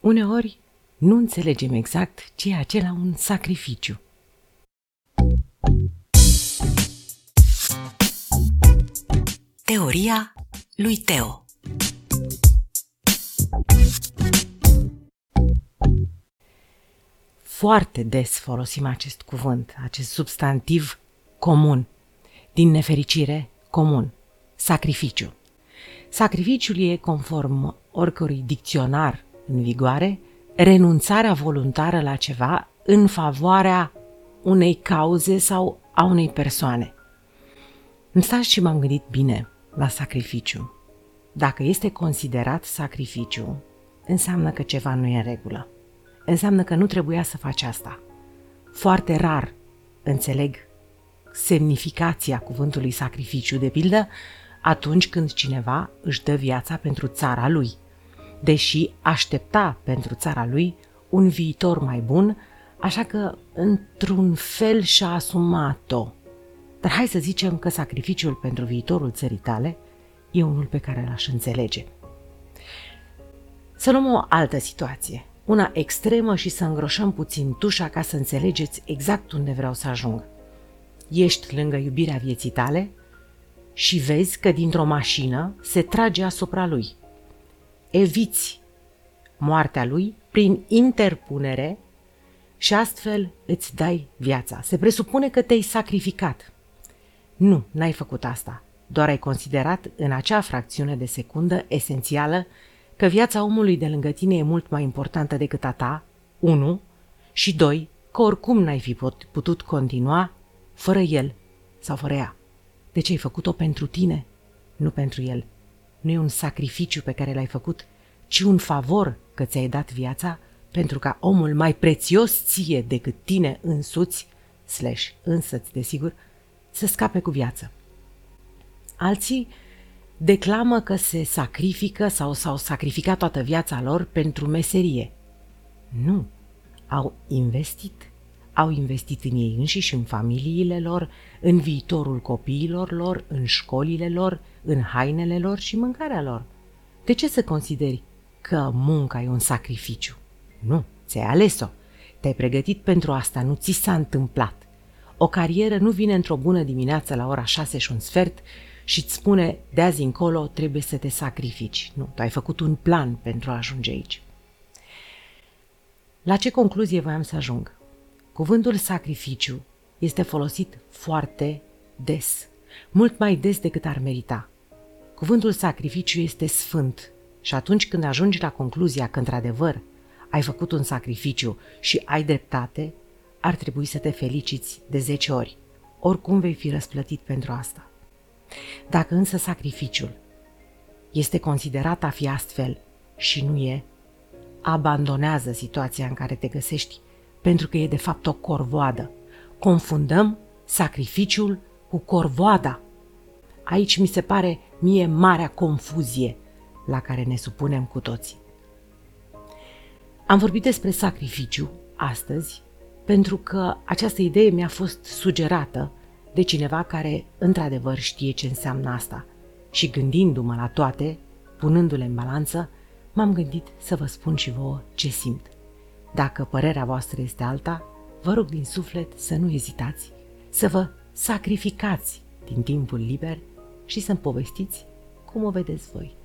Uneori nu înțelegem exact ce e acela un sacrificiu. Teoria lui Teo Foarte des folosim acest cuvânt, acest substantiv comun. Din nefericire, comun. Sacrificiu. Sacrificiul e, conform oricărui dicționar în vigoare, renunțarea voluntară la ceva în favoarea unei cauze sau a unei persoane. Îmi stat și m-am gândit bine la sacrificiu. Dacă este considerat sacrificiu, înseamnă că ceva nu e în regulă. Înseamnă că nu trebuia să faci asta. Foarte rar înțeleg semnificația cuvântului sacrificiu, de pildă, atunci când cineva își dă viața pentru țara lui, deși aștepta pentru țara lui un viitor mai bun, așa că într-un fel și-a asumat-o. Dar hai să zicem că sacrificiul pentru viitorul țării tale e unul pe care l-aș înțelege. Să luăm o altă situație, una extremă și să îngroșăm puțin tușa ca să înțelegeți exact unde vreau să ajung. Ești lângă iubirea vieții tale și vezi că dintr-o mașină se trage asupra lui. Eviți moartea lui prin interpunere și astfel îți dai viața. Se presupune că te-ai sacrificat. Nu, n-ai făcut asta. Doar ai considerat în acea fracțiune de secundă esențială că viața omului de lângă tine e mult mai importantă decât a ta, 1, și 2, că oricum n-ai fi putut continua fără el sau fără ea. De ce ai făcut-o pentru tine, nu pentru el. Nu e un sacrificiu pe care l-ai făcut, ci un favor că ți-ai dat viața pentru ca omul mai prețios ție decât tine însuți, slash însăți, desigur, să scape cu viață. Alții declamă că se sacrifică sau s-au sacrificat toată viața lor pentru meserie. Nu, au investit au investit în ei înșiși, în familiile lor, în viitorul copiilor lor, în școlile lor, în hainele lor și mâncarea lor. De ce să consideri că munca e un sacrificiu? Nu, ți-ai ales-o. Te-ai pregătit pentru asta, nu ți s-a întâmplat. O carieră nu vine într-o bună dimineață la ora șase și un sfert și îți spune de azi încolo trebuie să te sacrifici. Nu, tu ai făcut un plan pentru a ajunge aici. La ce concluzie voiam să ajung? Cuvântul sacrificiu este folosit foarte des, mult mai des decât ar merita. Cuvântul sacrificiu este sfânt și atunci când ajungi la concluzia că într-adevăr ai făcut un sacrificiu și ai dreptate, ar trebui să te feliciți de 10 ori. Oricum vei fi răsplătit pentru asta. Dacă însă sacrificiul este considerat a fi astfel și nu e, abandonează situația în care te găsești pentru că e de fapt o corvoadă. Confundăm sacrificiul cu corvoada. Aici mi se pare mie marea confuzie la care ne supunem cu toții. Am vorbit despre sacrificiu astăzi pentru că această idee mi-a fost sugerată de cineva care într-adevăr știe ce înseamnă asta și gândindu-mă la toate, punându-le în balanță, m-am gândit să vă spun și vouă ce simt. Dacă părerea voastră este alta, vă rog din suflet să nu ezitați, să vă sacrificați din timpul liber și să-mi povestiți cum o vedeți voi.